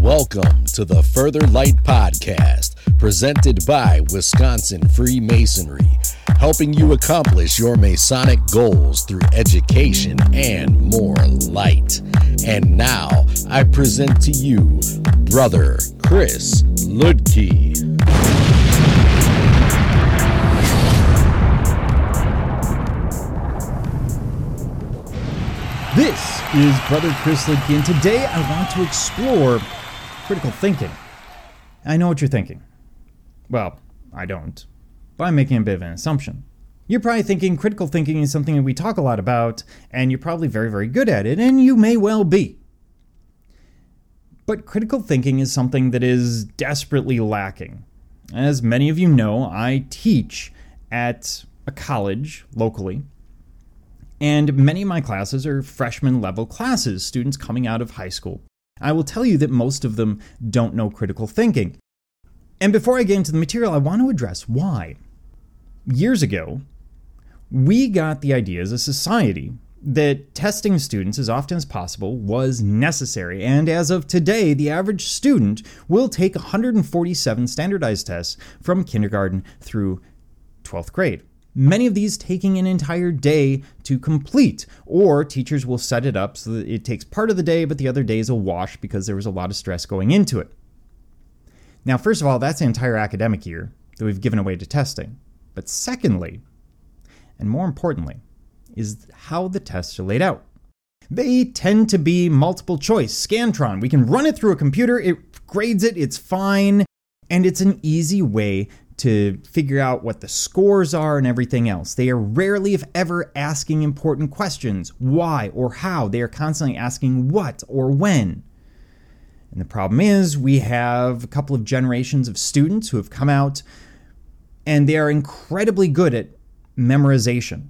Welcome to the Further Light Podcast, presented by Wisconsin Freemasonry, helping you accomplish your Masonic goals through education and more light. And now I present to you Brother Chris Ludke. This is Brother Chris Lidke, and today I want to explore critical thinking. I know what you're thinking. Well, I don't, but I'm making a bit of an assumption. You're probably thinking critical thinking is something that we talk a lot about, and you're probably very, very good at it, and you may well be. But critical thinking is something that is desperately lacking. As many of you know, I teach at a college locally and many of my classes are freshman level classes, students coming out of high school. I will tell you that most of them don't know critical thinking. And before I get into the material, I want to address why. Years ago, we got the idea as a society that testing students as often as possible was necessary, and as of today, the average student will take 147 standardized tests from kindergarten through 12th grade many of these taking an entire day to complete, or teachers will set it up so that it takes part of the day, but the other day is a wash because there was a lot of stress going into it. Now, first of all, that's the entire academic year that we've given away to testing. But secondly, and more importantly, is how the tests are laid out. They tend to be multiple choice, Scantron. We can run it through a computer, it grades it, it's fine, and it's an easy way to figure out what the scores are and everything else. They are rarely, if ever, asking important questions why or how. They are constantly asking what or when. And the problem is, we have a couple of generations of students who have come out and they are incredibly good at memorization.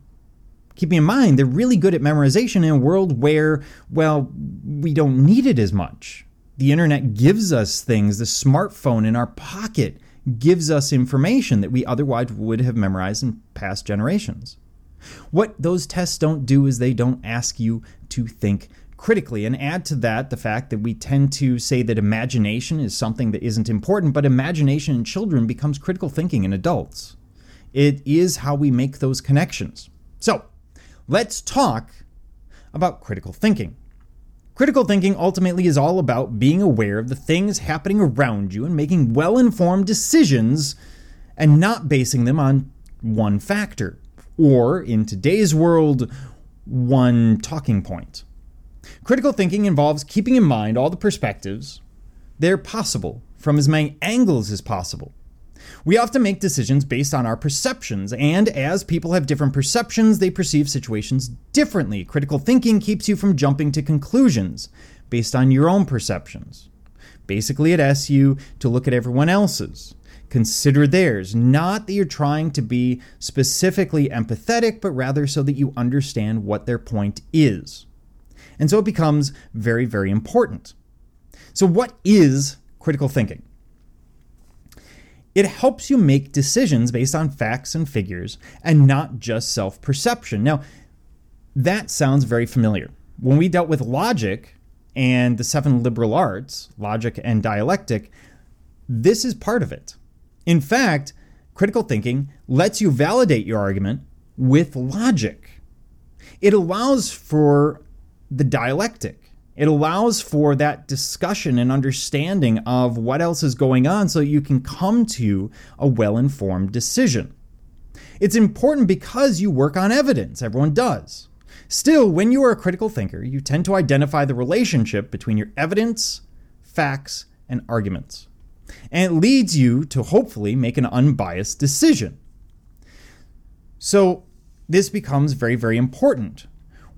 Keeping in mind, they're really good at memorization in a world where, well, we don't need it as much. The internet gives us things, the smartphone in our pocket gives us information that we otherwise would have memorized in past generations. What those tests don't do is they don't ask you to think critically. And add to that the fact that we tend to say that imagination is something that isn't important, but imagination in children becomes critical thinking in adults. It is how we make those connections. So, let's talk about critical thinking. Critical thinking ultimately is all about being aware of the things happening around you and making well informed decisions and not basing them on one factor, or in today's world, one talking point. Critical thinking involves keeping in mind all the perspectives. They're possible from as many angles as possible. We often make decisions based on our perceptions, and as people have different perceptions, they perceive situations differently. Critical thinking keeps you from jumping to conclusions based on your own perceptions. Basically, it asks you to look at everyone else's. Consider theirs, not that you're trying to be specifically empathetic, but rather so that you understand what their point is. And so it becomes very, very important. So, what is critical thinking? It helps you make decisions based on facts and figures and not just self perception. Now, that sounds very familiar. When we dealt with logic and the seven liberal arts, logic and dialectic, this is part of it. In fact, critical thinking lets you validate your argument with logic. It allows for the dialectic. It allows for that discussion and understanding of what else is going on so you can come to a well informed decision. It's important because you work on evidence, everyone does. Still, when you are a critical thinker, you tend to identify the relationship between your evidence, facts, and arguments. And it leads you to hopefully make an unbiased decision. So, this becomes very, very important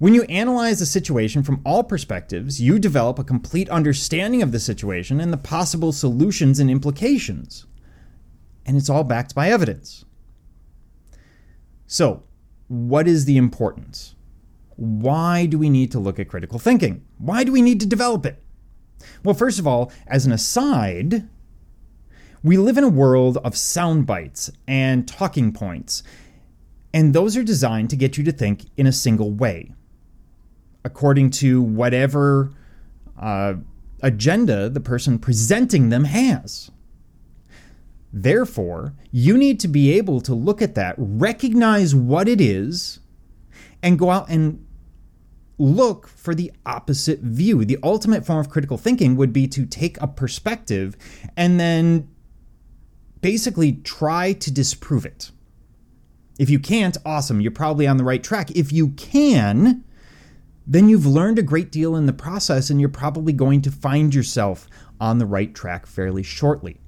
when you analyze a situation from all perspectives, you develop a complete understanding of the situation and the possible solutions and implications. And it's all backed by evidence. So, what is the importance? Why do we need to look at critical thinking? Why do we need to develop it? Well, first of all, as an aside, we live in a world of sound bites and talking points, and those are designed to get you to think in a single way according to whatever uh, agenda the person presenting them has. Therefore, you need to be able to look at that, recognize what it is, and go out and look for the opposite view. The ultimate form of critical thinking would be to take a perspective and then basically try to disprove it. If you can't, awesome, you're probably on the right track. If you can, then you've learned a great deal in the process and you're probably going to find yourself on the right track fairly shortly.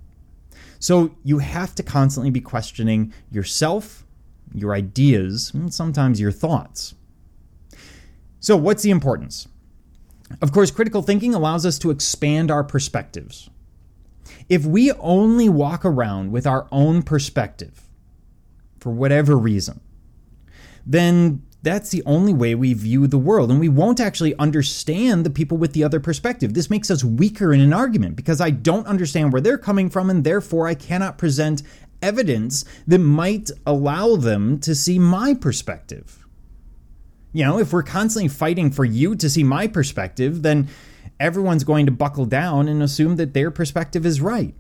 So you have to constantly be questioning yourself, your ideas, and sometimes your thoughts. So, what's the importance? Of course, critical thinking allows us to expand our perspectives. If we only walk around with our own perspective, for whatever reason, then that's the only way we view the world. And we won't actually understand the people with the other perspective. This makes us weaker in an argument because I don't understand where they're coming from, and therefore I cannot present evidence that might allow them to see my perspective. You know, if we're constantly fighting for you to see my perspective, then everyone's going to buckle down and assume that their perspective is right.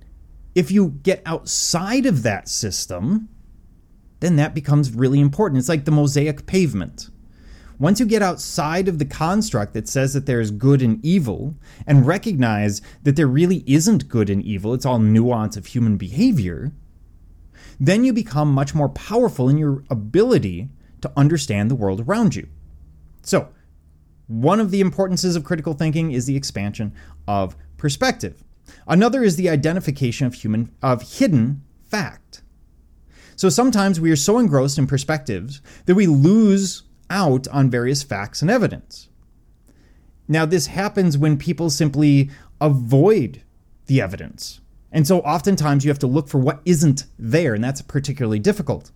If you get outside of that system, then that becomes really important. It's like the mosaic pavement. Once you get outside of the construct that says that there is good and evil and recognize that there really isn't good and evil, it's all nuance of human behavior, then you become much more powerful in your ability to understand the world around you. So, one of the importances of critical thinking is the expansion of perspective. Another is the identification of human of hidden fact. So sometimes we are so engrossed in perspectives that we lose out on various facts and evidence. Now, this happens when people simply avoid the evidence. And so oftentimes you have to look for what isn't there, and that's particularly difficult.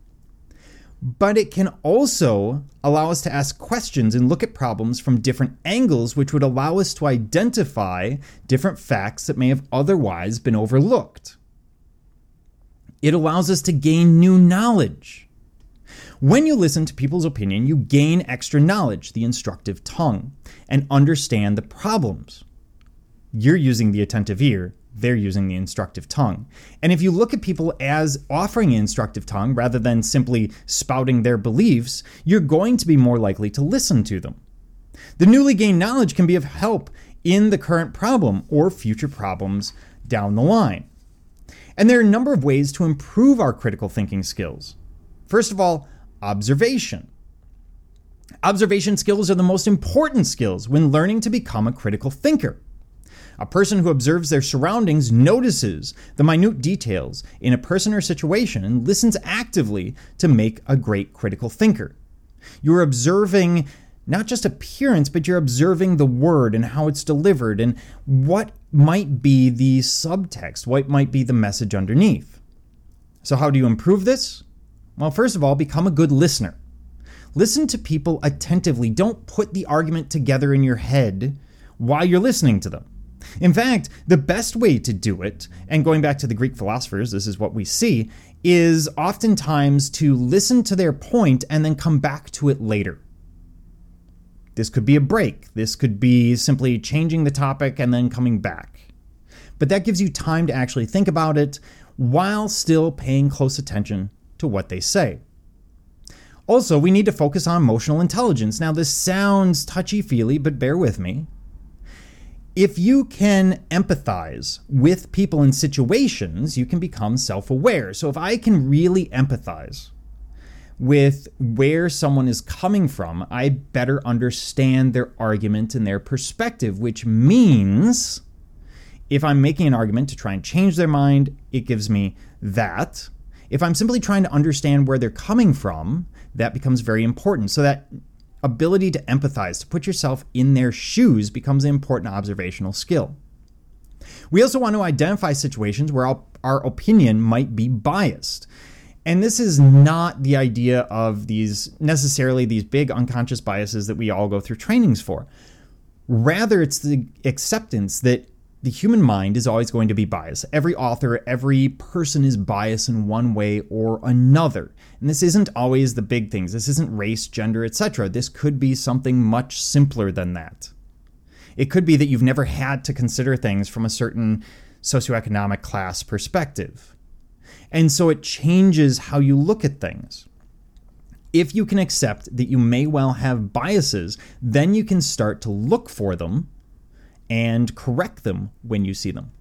But it can also allow us to ask questions and look at problems from different angles, which would allow us to identify different facts that may have otherwise been overlooked. It allows us to gain new knowledge. When you listen to people's opinion, you gain extra knowledge, the instructive tongue, and understand the problems. You're using the attentive ear, they're using the instructive tongue. And if you look at people as offering an instructive tongue rather than simply spouting their beliefs, you're going to be more likely to listen to them. The newly gained knowledge can be of help in the current problem or future problems down the line. And there are a number of ways to improve our critical thinking skills. First of all, observation. Observation skills are the most important skills when learning to become a critical thinker. A person who observes their surroundings notices the minute details in a person or situation and listens actively to make a great critical thinker. You're observing not just appearance, but you're observing the word and how it's delivered and what might be the subtext, what might be the message underneath. So, how do you improve this? Well, first of all, become a good listener. Listen to people attentively. Don't put the argument together in your head while you're listening to them. In fact, the best way to do it, and going back to the Greek philosophers, this is what we see, is oftentimes to listen to their point and then come back to it later. This could be a break. This could be simply changing the topic and then coming back. But that gives you time to actually think about it while still paying close attention to what they say. Also, we need to focus on emotional intelligence. Now, this sounds touchy feely, but bear with me. If you can empathize with people in situations, you can become self aware. So, if I can really empathize with where someone is coming from, I better understand their argument and their perspective, which means if I'm making an argument to try and change their mind, it gives me that. If I'm simply trying to understand where they're coming from, that becomes very important. So that ability to empathize, to put yourself in their shoes, becomes an important observational skill. We also want to identify situations where our, opinion might be biased. And this is not the idea of these necessarily these big unconscious biases that we all go through trainings for. Rather, it's the acceptance that the human mind is always going to be biased. Every author, every person is biased in one way or another. And this isn't always the big things. This isn't race, gender, etc. This could be something much simpler than that. It could be that you've never had to consider things from a certain socioeconomic class perspective. And so it changes how you look at things. If you can accept that you may well have biases, then you can start to look for them and correct them when you see them.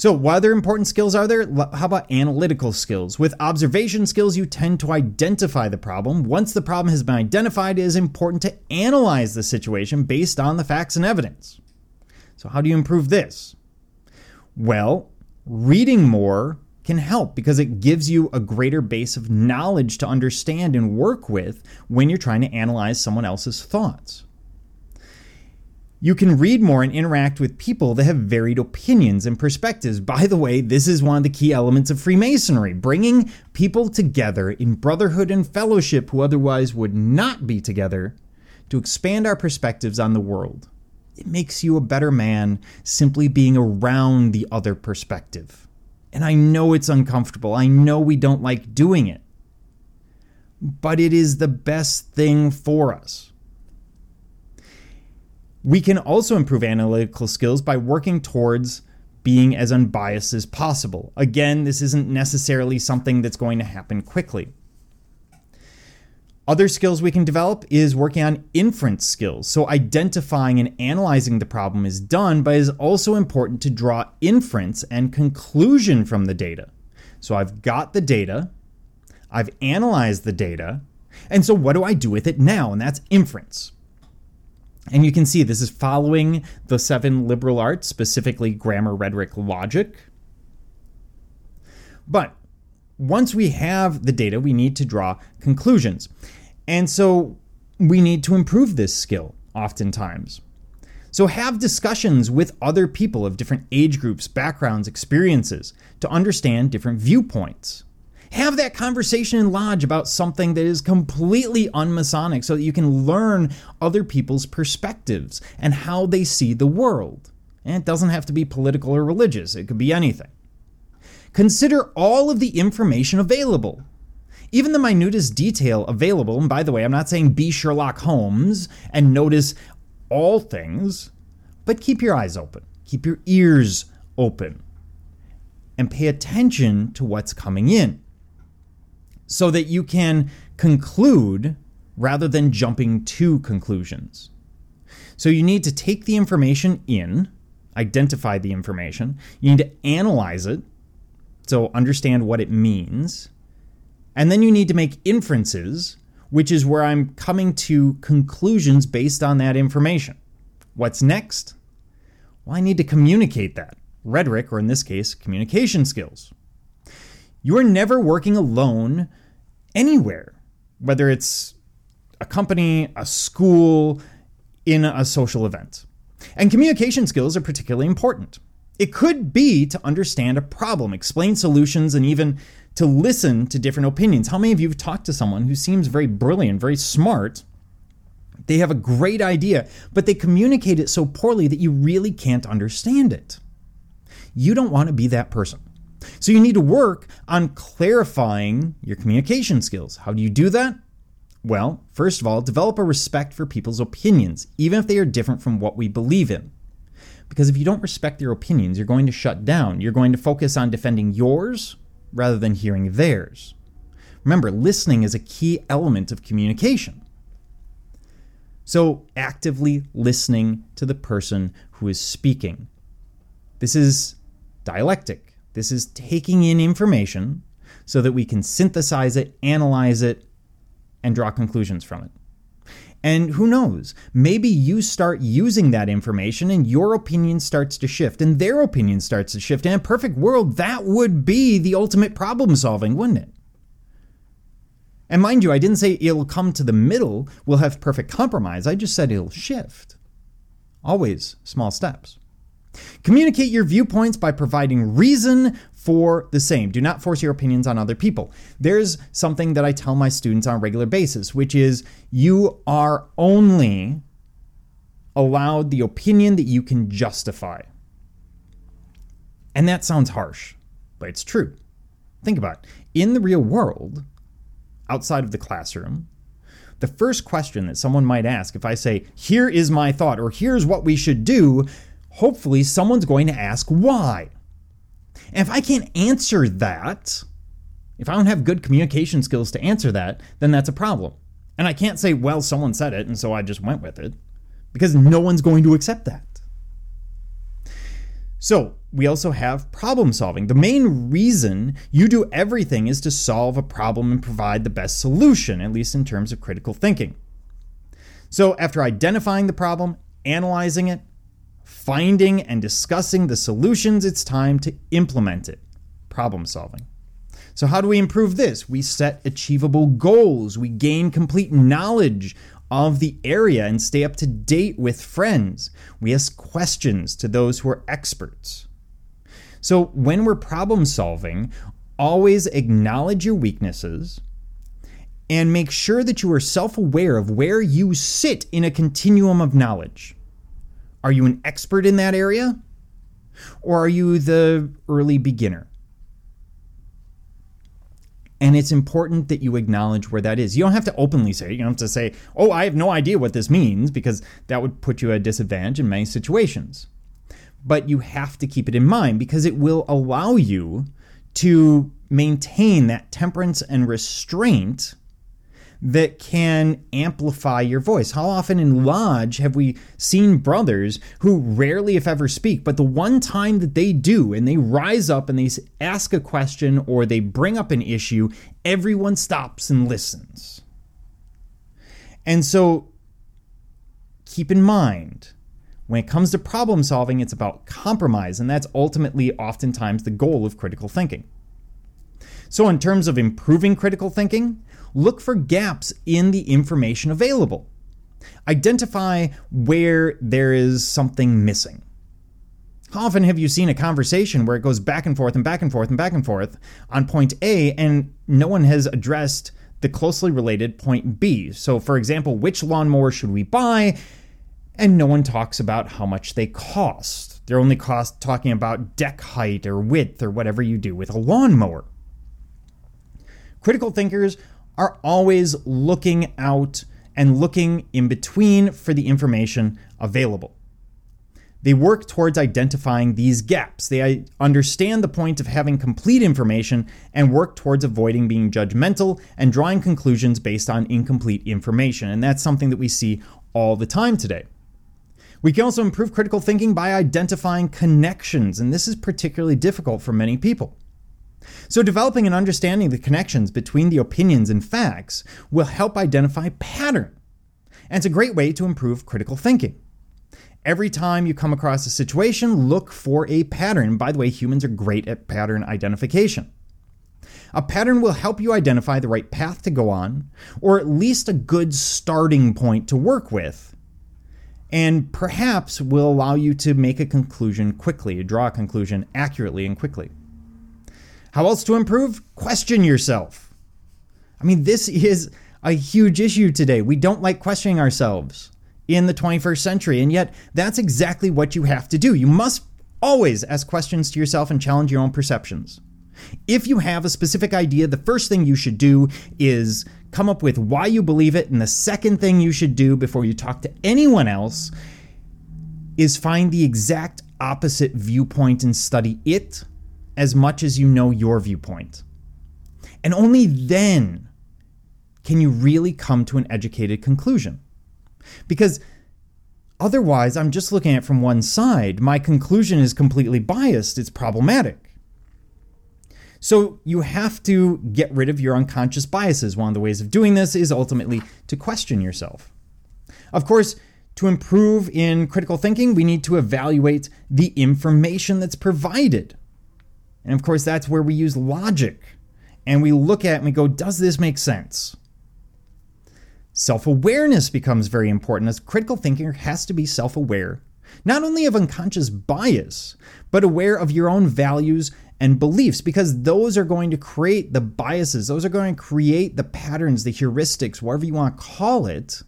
So, what other important skills are there? How about analytical skills? With observation skills, you tend to identify the problem. Once the problem has been identified, it is important to analyze the situation based on the facts and evidence. So, how do you improve this? Well, reading more can help because it gives you a greater base of knowledge to understand and work with when you're trying to analyze someone else's thoughts. You can read more and interact with people that have varied opinions and perspectives. By the way, this is one of the key elements of Freemasonry bringing people together in brotherhood and fellowship who otherwise would not be together to expand our perspectives on the world. It makes you a better man simply being around the other perspective. And I know it's uncomfortable. I know we don't like doing it. But it is the best thing for us. We can also improve analytical skills by working towards being as unbiased as possible. Again, this isn't necessarily something that's going to happen quickly. Other skills we can develop is working on inference skills. So, identifying and analyzing the problem is done, but it is also important to draw inference and conclusion from the data. So, I've got the data, I've analyzed the data, and so what do I do with it now? And that's inference. And you can see this is following the seven liberal arts, specifically grammar, rhetoric, logic. But once we have the data, we need to draw conclusions. And so we need to improve this skill oftentimes. So have discussions with other people of different age groups, backgrounds, experiences to understand different viewpoints. Have that conversation in Lodge about something that is completely unmasonic so that you can learn other people's perspectives and how they see the world. And it doesn't have to be political or religious, it could be anything. Consider all of the information available. Even the minutest detail available, and by the way, I'm not saying be Sherlock Holmes and notice all things, but keep your eyes open, keep your ears open, and pay attention to what's coming in so that you can conclude rather than jumping to conclusions. So you need to take the information in, identify the information, you need to analyze it, so understand what it means, and then you need to make inferences, which is where I'm coming to conclusions based on that information. What's next? Well, I need to communicate that. Rhetoric, or in this case, communication skills. You are never working alone anywhere, whether it's a company, a school, in a social event. And communication skills are particularly important. It could be to understand a problem, explain solutions, and even to listen to different opinions. How many of you have talked to someone who seems very brilliant, very smart? They have a great idea, but they communicate it so poorly that you really can't understand it. You don't want to be that person. So you need to work on clarifying your communication skills. How do you do that? Well, first of all, develop a respect for people's opinions, even if they are different from what we believe in. Because if you don't respect their opinions, you're going to shut down. You're going to focus on defending yours rather than hearing theirs. Remember, listening is a key element of communication. So, actively listening to the person who is speaking. This is dialectic. This is taking in information so that we can synthesize it, analyze it, and draw conclusions from it. And who knows, maybe you start using that information and your opinion starts to shift and their opinion starts to shift. In a perfect world, that would be the ultimate problem solving, wouldn't it? And mind you, I didn't say it'll come to the middle, we'll have perfect compromise. I just said it'll shift. Always small steps. Communicate your viewpoints by providing reason for the same. Do not force your opinions on other people. There's something that I tell my students on a regular basis, which is you are only allowed the opinion that you can justify. And that sounds harsh, but it's true. Think about it. In the real world, outside of the classroom, the first question that someone might ask, if I say, here is my thought, or here's what we should do, hopefully someone's going to ask why. And if I can't answer that, if I don't have good communication skills to answer that, then that's a problem. And I can't say, well, someone said it, and so I just went with it, because no one's going to accept that. So, we also have problem solving. The main reason you do everything is to solve a problem and provide the best solution, at least in terms of critical thinking. So, after identifying the problem, analyzing it, finding and discussing the solutions, it's time to implement it. Problem solving. So, how do we improve this? We set achievable goals, we gain complete knowledge of the area and stay up to date with friends. We ask questions to those who are experts. So, when we're problem solving, always acknowledge your weaknesses and make sure that you are self aware of where you sit in a continuum of knowledge. Are you an expert in that area? Or are you the early beginner? And it's important that you acknowledge where that is. You don't have to openly say it. You don't have to say, oh, I have no idea what this means, because that would put you at a disadvantage in many situations. But you have to keep it in mind because it will allow you to maintain that temperance and restraint that can amplify your voice. How often in Lodge have we seen brothers who rarely, if ever, speak, but the one time that they do and they rise up and they ask a question or they bring up an issue, everyone stops and listens. And so keep in mind, when it comes to problem solving, it's about compromise, and that's ultimately oftentimes the goal of critical thinking. So, in terms of improving critical thinking, look for gaps in the information available. Identify where there is something missing. How often have you seen a conversation where it goes back and forth and back and forth and back and forth on point A and no one has addressed the closely related point B? So, for example, which lawnmower should we buy? And no one talks about how much they cost. They're only cost talking about deck height or width or whatever you do with a lawnmower. Critical thinkers are always looking out and looking in between for the information available. They work towards identifying these gaps. They uh, understand the point of having complete information and work towards avoiding being judgmental and drawing conclusions based on incomplete information. And that's something that we see all the time today. We can also improve critical thinking by identifying connections, and this is particularly difficult for many people. So, developing and understanding the connections between the opinions and facts will help identify pattern. And it's a great way to improve critical thinking. Every time you come across a situation, look for a pattern. By the way, humans are great at pattern identification. A pattern will help you identify the right path to go on, or at least a good starting point to work with, and perhaps will allow you to make a conclusion quickly, draw a conclusion accurately and quickly. How else to improve? Question yourself. I mean, this is a huge issue today. We don't like questioning ourselves in the 21st century, and yet that's exactly what you have to do. You must always ask questions to yourself and challenge your own perceptions. If you have a specific idea, the first thing you should do is come up with why you believe it, and the second thing you should do before you talk to anyone else is find the exact opposite viewpoint and study it as much as you know your viewpoint. And only then can you really come to an educated conclusion. Because otherwise, I'm just looking at it from one side. My conclusion is completely biased, it's problematic. So you have to get rid of your unconscious biases. One of the ways of doing this is ultimately to question yourself. Of course, to improve in critical thinking, we need to evaluate the information that's provided. And of course, that's where we use logic. And we look at and we go, does this make sense? Self awareness becomes very important as critical thinker has to be self aware, not only of unconscious bias, but aware of your own values and beliefs, because those are going to create the biases, those are going to create the patterns, the heuristics, whatever you want to call it,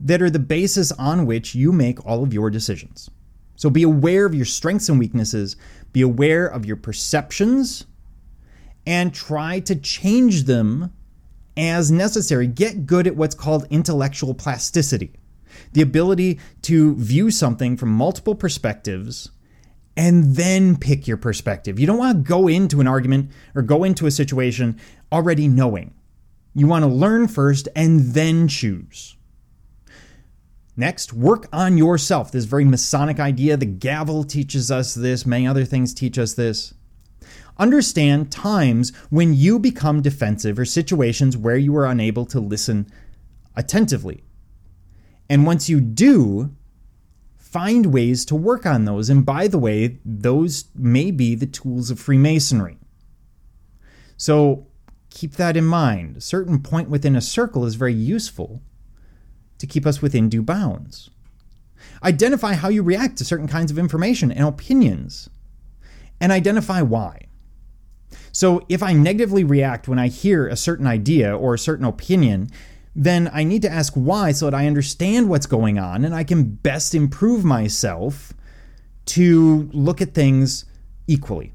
that are the basis on which you make all of your decisions. So be aware of your strengths and weaknesses, be aware of your perceptions, and try to change them as necessary. Get good at what's called intellectual plasticity the ability to view something from multiple perspectives and then pick your perspective. You don't want to go into an argument or go into a situation already knowing. You want to learn first and then choose. Next, work on yourself. This very Masonic idea. The gavel teaches us this, many other things teach us this. Understand times when you become defensive or situations where you are unable to listen attentively. And once you do, find ways to work on those. And by the way, those may be the tools of Freemasonry. So keep that in mind. A certain point within a circle is very useful to keep us within due bounds. Identify how you react to certain kinds of information and opinions, and identify why. So, if I negatively react when I hear a certain idea or a certain opinion, then I need to ask why so that I understand what's going on and I can best improve myself to look at things equally.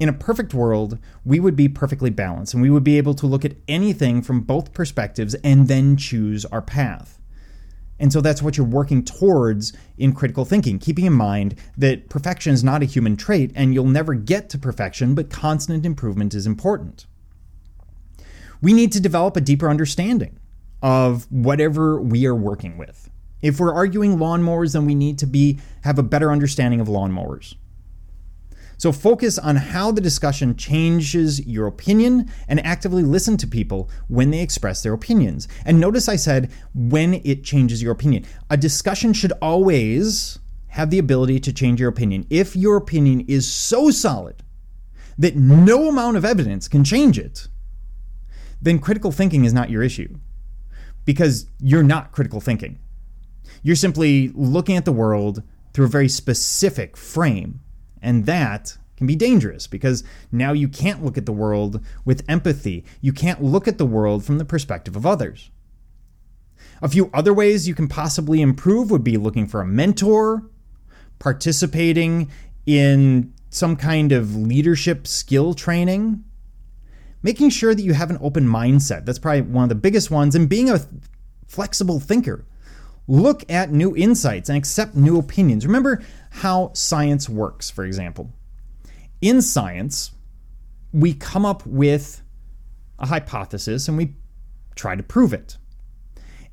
In a perfect world, we would be perfectly balanced and we would be able to look at anything from both perspectives and then choose our path. And so that's what you're working towards in critical thinking, keeping in mind that perfection is not a human trait and you'll never get to perfection, but constant improvement is important we need to develop a deeper understanding of whatever we are working with. If we're arguing lawnmowers, then we need to be have a better understanding of lawnmowers. So focus on how the discussion changes your opinion and actively listen to people when they express their opinions. And notice I said when it changes your opinion. A discussion should always have the ability to change your opinion. If your opinion is so solid that no amount of evidence can change it, then critical thinking is not your issue because you're not critical thinking. You're simply looking at the world through a very specific frame, and that can be dangerous because now you can't look at the world with empathy. You can't look at the world from the perspective of others. A few other ways you can possibly improve would be looking for a mentor, participating in some kind of leadership skill training, making sure that you have an open mindset. That's probably one of the biggest ones. And being a flexible thinker. Look at new insights and accept new opinions. Remember how science works, for example. In science, we come up with a hypothesis and we try to prove it.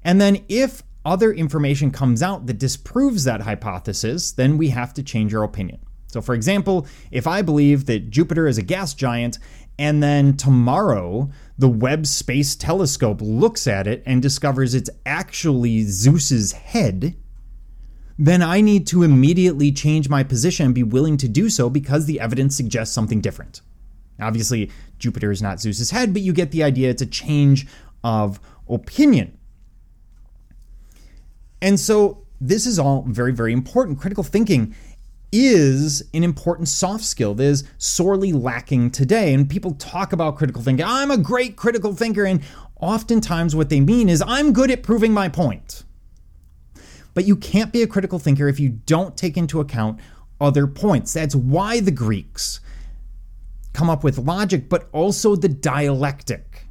And then if other information comes out that disproves that hypothesis, then we have to change our opinion. So, for example, if I believe that Jupiter is a gas giant and then tomorrow, the Webb Space Telescope looks at it and discovers it's actually Zeus's head. Then I need to immediately change my position and be willing to do so because the evidence suggests something different. Obviously, Jupiter is not Zeus's head, but you get the idea. It's a change of opinion. And so, this is all very, very important. Critical thinking is an important soft skill that is sorely lacking today. And people talk about critical thinking. I'm a great critical thinker. And oftentimes, what they mean is, I'm good at proving my point. But you can't be a critical thinker if you don't take into account other points. That's why the Greeks come up with logic, but also the dialectic.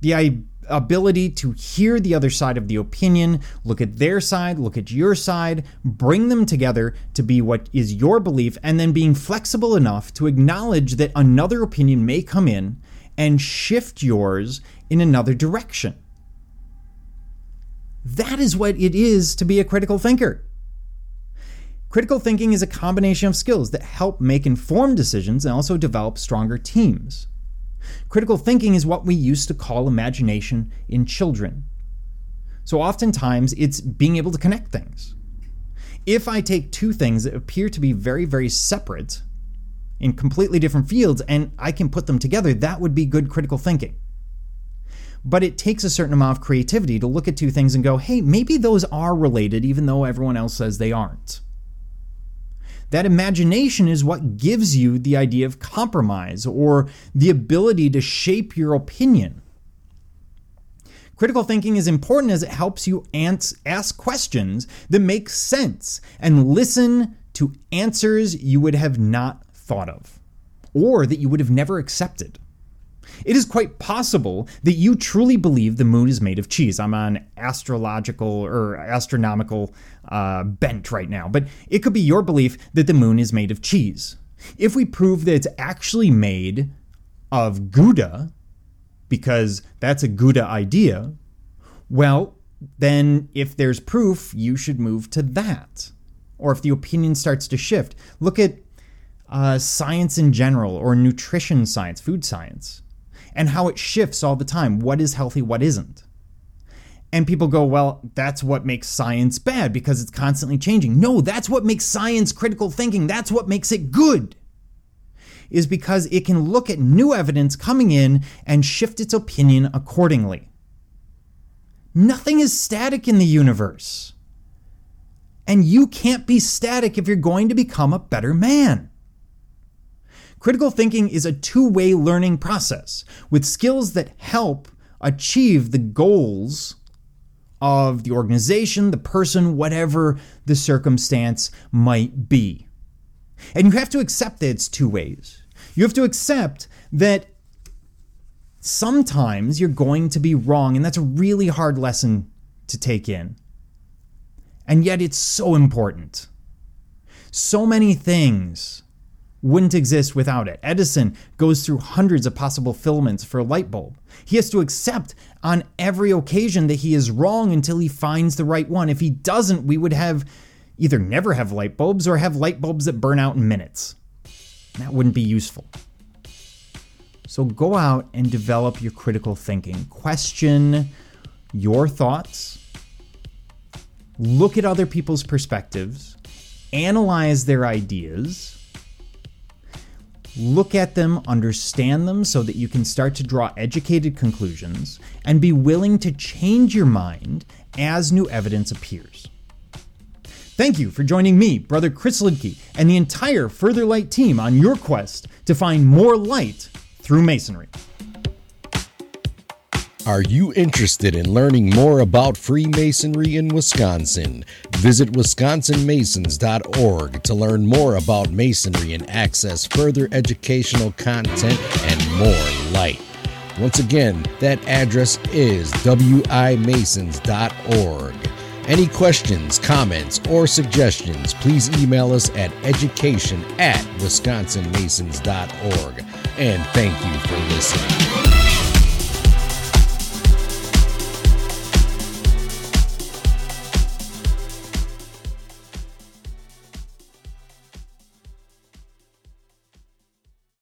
The ability to hear the other side of the opinion, look at their side, look at your side, bring them together to be what is your belief, and then being flexible enough to acknowledge that another opinion may come in and shift yours in another direction. That is what it is to be a critical thinker. Critical thinking is a combination of skills that help make informed decisions and also develop stronger teams. Critical thinking is what we used to call imagination in children. So oftentimes it's being able to connect things. If I take two things that appear to be very, very separate in completely different fields and I can put them together, that would be good critical thinking. But it takes a certain amount of creativity to look at two things and go, hey, maybe those are related, even though everyone else says they aren't. That imagination is what gives you the idea of compromise or the ability to shape your opinion. Critical thinking is important as it helps you ask questions that make sense and listen to answers you would have not thought of or that you would have never accepted. It is quite possible that you truly believe the moon is made of cheese. I'm on astrological or astronomical uh, bent right now, but it could be your belief that the moon is made of cheese. If we prove that it's actually made of Gouda, because that's a Gouda idea, well, then if there's proof, you should move to that. Or if the opinion starts to shift, look at uh, science in general or nutrition science, food science, and how it shifts all the time. What is healthy, what isn't? And people go, well, that's what makes science bad because it's constantly changing. No, that's what makes science critical thinking. That's what makes it good. Is because it can look at new evidence coming in and shift its opinion accordingly. Nothing is static in the universe. And you can't be static if you're going to become a better man. Critical thinking is a two way learning process with skills that help achieve the goals of the organization, the person, whatever the circumstance might be. And you have to accept that it's two ways. You have to accept that sometimes you're going to be wrong, and that's a really hard lesson to take in. And yet it's so important. So many things wouldn't exist without it. Edison goes through hundreds of possible filaments for a light bulb. He has to accept on every occasion that he is wrong until he finds the right one. If he doesn't, we would have either never have light bulbs or have light bulbs that burn out in minutes. That wouldn't be useful. So go out and develop your critical thinking. Question your thoughts. Look at other people's perspectives. Analyze their ideas look at them, understand them so that you can start to draw educated conclusions, and be willing to change your mind as new evidence appears. Thank you for joining me, Brother Chris Lidke, and the entire Further Light team on your quest to find more light through Masonry. Are you interested in learning more about Freemasonry in Wisconsin? Visit wisconsinmasons.org to learn more about Masonry and access further educational content and more light. Once again, that address is wimasons.org. Any questions, comments, or suggestions, please email us at education at wisconsinmasons.org. And thank you for listening.